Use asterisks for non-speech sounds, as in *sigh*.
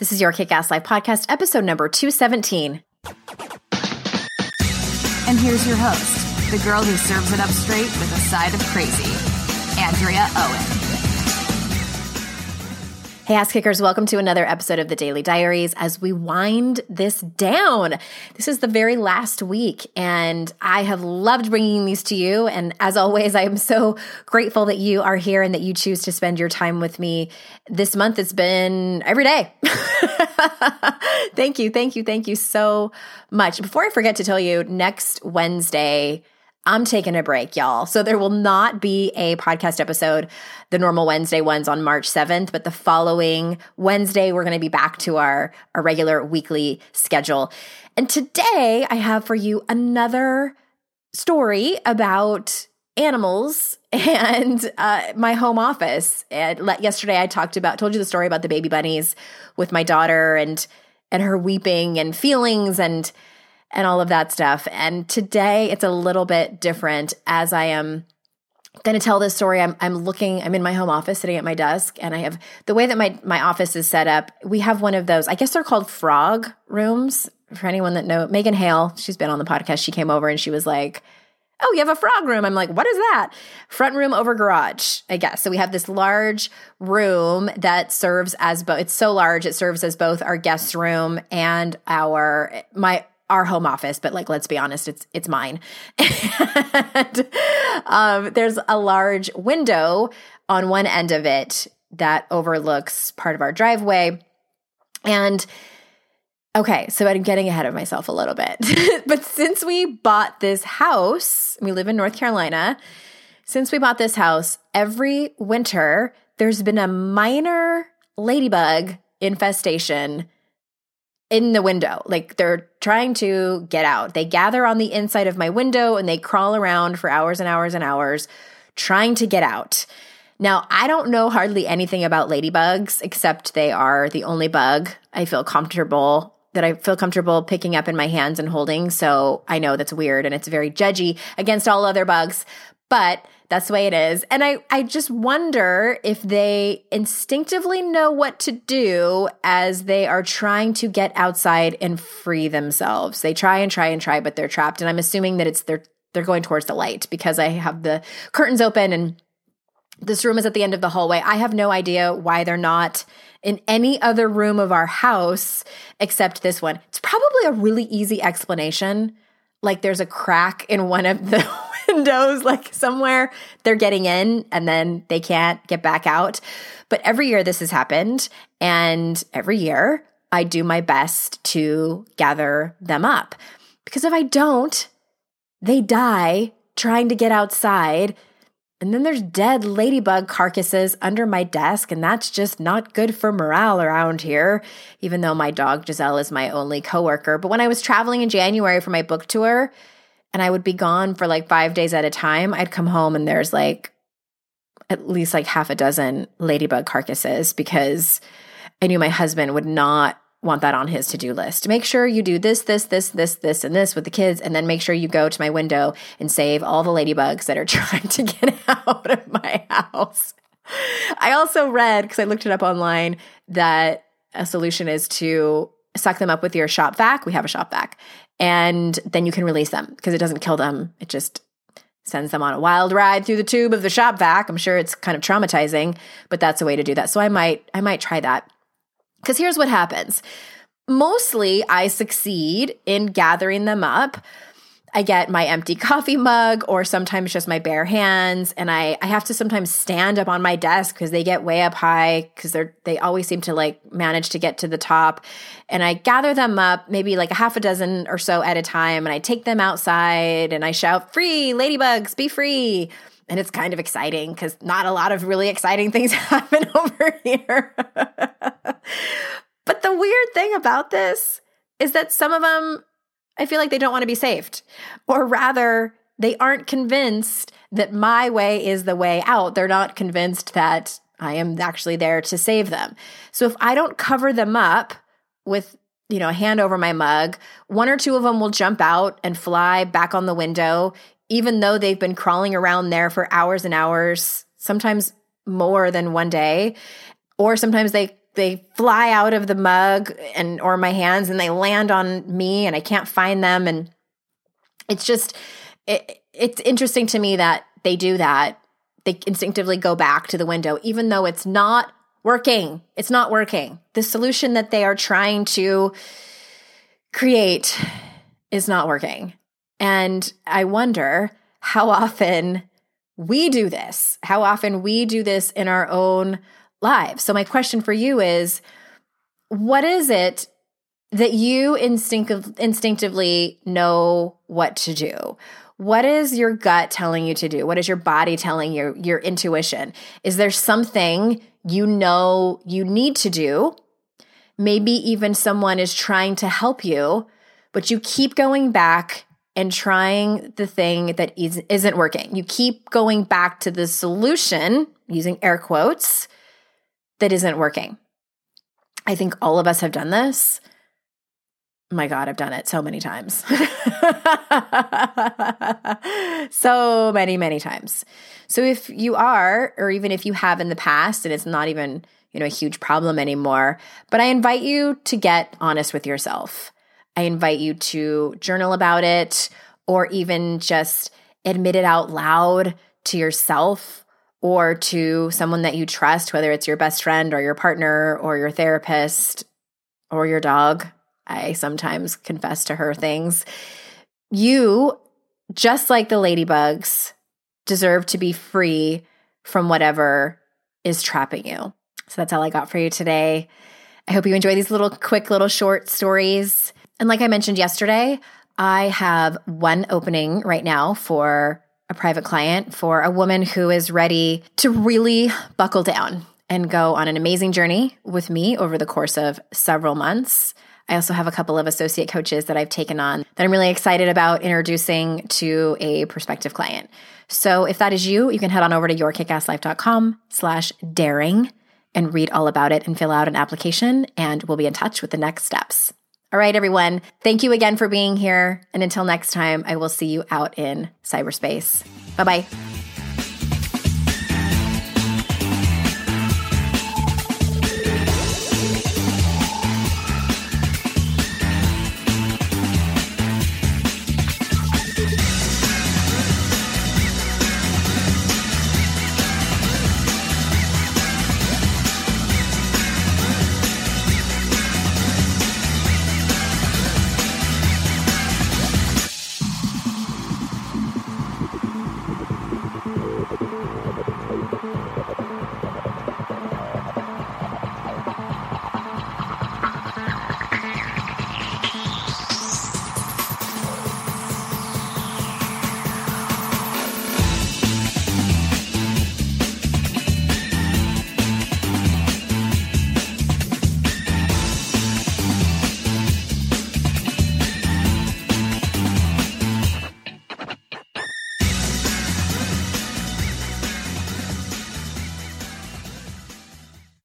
This is your Kick Ass Life podcast, episode number 217. And here's your host, the girl who serves it up straight with a side of crazy, Andrea Owen. Hey, ass kickers, welcome to another episode of the Daily Diaries as we wind this down. This is the very last week, and I have loved bringing these to you. And as always, I am so grateful that you are here and that you choose to spend your time with me. This month, it's been every day. *laughs* thank you, thank you, thank you so much. Before I forget to tell you, next Wednesday, I'm taking a break, y'all. So there will not be a podcast episode, the normal Wednesday ones on March 7th, but the following Wednesday, we're going to be back to our, our regular weekly schedule. And today I have for you another story about animals *laughs* and uh, my home office. And yesterday I talked about, told you the story about the baby bunnies with my daughter and, and her weeping and feelings and, and all of that stuff. And today it's a little bit different as I am going to tell this story. I'm, I'm looking, I'm in my home office sitting at my desk and I have the way that my, my office is set up. We have one of those, I guess they're called frog rooms for anyone that know Megan Hale. She's been on the podcast. She came over and she was like, Oh, you have a frog room. I'm like, what is that? Front room over garage, I guess. So we have this large room that serves as both. It's so large, it serves as both our guest room and our my our home office, but like let's be honest, it's it's mine. *laughs* and um, there's a large window on one end of it that overlooks part of our driveway. And okay, so I'm getting ahead of myself a little bit. *laughs* but since we bought this house, we live in North Carolina. Since we bought this house, every winter there's been a minor ladybug infestation in the window. Like they're trying to get out. They gather on the inside of my window and they crawl around for hours and hours and hours trying to get out. Now, I don't know hardly anything about ladybugs except they are the only bug I feel comfortable that I feel comfortable picking up in my hands and holding. So I know that's weird and it's very judgy against all other bugs, but that's the way it is. And I, I just wonder if they instinctively know what to do as they are trying to get outside and free themselves. They try and try and try, but they're trapped. And I'm assuming that it's they're they're going towards the light because I have the curtains open and this room is at the end of the hallway. I have no idea why they're not in any other room of our house except this one. It's probably a really easy explanation. Like there's a crack in one of the *laughs* *laughs* windows, like somewhere they're getting in and then they can't get back out. But every year this has happened. And every year I do my best to gather them up. Because if I don't, they die trying to get outside. And then there's dead ladybug carcasses under my desk, and that's just not good for morale around here, even though my dog Giselle is my only coworker. But when I was traveling in January for my book tour, and I would be gone for like five days at a time, I'd come home and there's like at least like half a dozen ladybug carcasses because I knew my husband would not want that on his to do list. Make sure you do this, this, this, this, this, and this with the kids, and then make sure you go to my window and save all the ladybugs that are *laughs* trying to get *laughs* out of my house. I also read, because I looked it up online, that a solution is to suck them up with your shop vac. We have a shop vac and then you can release them because it doesn't kill them. It just sends them on a wild ride through the tube of the shop vac. I'm sure it's kind of traumatizing, but that's a way to do that. So I might I might try that. Cuz here's what happens. Mostly I succeed in gathering them up I get my empty *laughs* coffee mug or sometimes just my bare hands. And I I have to sometimes stand up on my desk cuz they get way up high cuz they're they always seem to like manage to get to the top. And I gather them up maybe like a half a dozen or so at a time and I take them outside and I shout free ladybugs be free. And it's kind of exciting cuz not a lot of really exciting *laughs* things *laughs* happen over here. But the weird thing about this is that some of them I feel like they don't want to be saved. Or rather, they aren't convinced that my way is the way out. They're not convinced that I am actually there to save them. So if I don't cover them up with, you know, a hand over my mug, one or two of them will jump out and fly back on the window, even though they've been crawling around there for hours and hours, sometimes more than one day. Or sometimes they they fly out of the mug and or my hands and they land on me and I can't find them and it's just it, it's interesting to me that they do that. They instinctively go back to the window even though it's not working. It's not working. The solution that they are trying to create is not working. And I wonder how often we do this, how often we do this in our own lives. So, my question for you is what is it that you instinctive, instinctively know what to do? What is your gut telling you to do? What is your body telling you, your intuition? Is there something you know you need to do? Maybe even someone is trying to help you, but you keep going back and trying the thing that isn't working. You keep going back to the solution, using air quotes, that isn't working. I think all of us have done this. My God, I've done it so many times. *laughs* so many, many times. So if you are, or even if you have in the past and it's not even, you know, a huge problem anymore, but I invite you to get honest with yourself. I invite you to journal about it or even just admit it out loud to yourself or to someone that you trust, whether it's your best friend or your partner or your therapist or your dog. I sometimes confess to her things. You, just like the ladybugs, deserve to be free from whatever is trapping you. So that's all I got for you today. I hope you enjoy these little quick little short stories. And like I mentioned yesterday, I have one opening right now for a private client for a woman who is ready to really buckle down and go on an amazing journey with me over the course of several months. I also have a couple of associate coaches that I've taken on that I'm really excited about introducing to a prospective client. So if that is you, you can head on over to yourkickasslife.com slash daring and read all about it and fill out an application and we'll be in touch with the next steps. All right, everyone. Thank you again for being here. And until next time, I will see you out in cyberspace. Bye bye.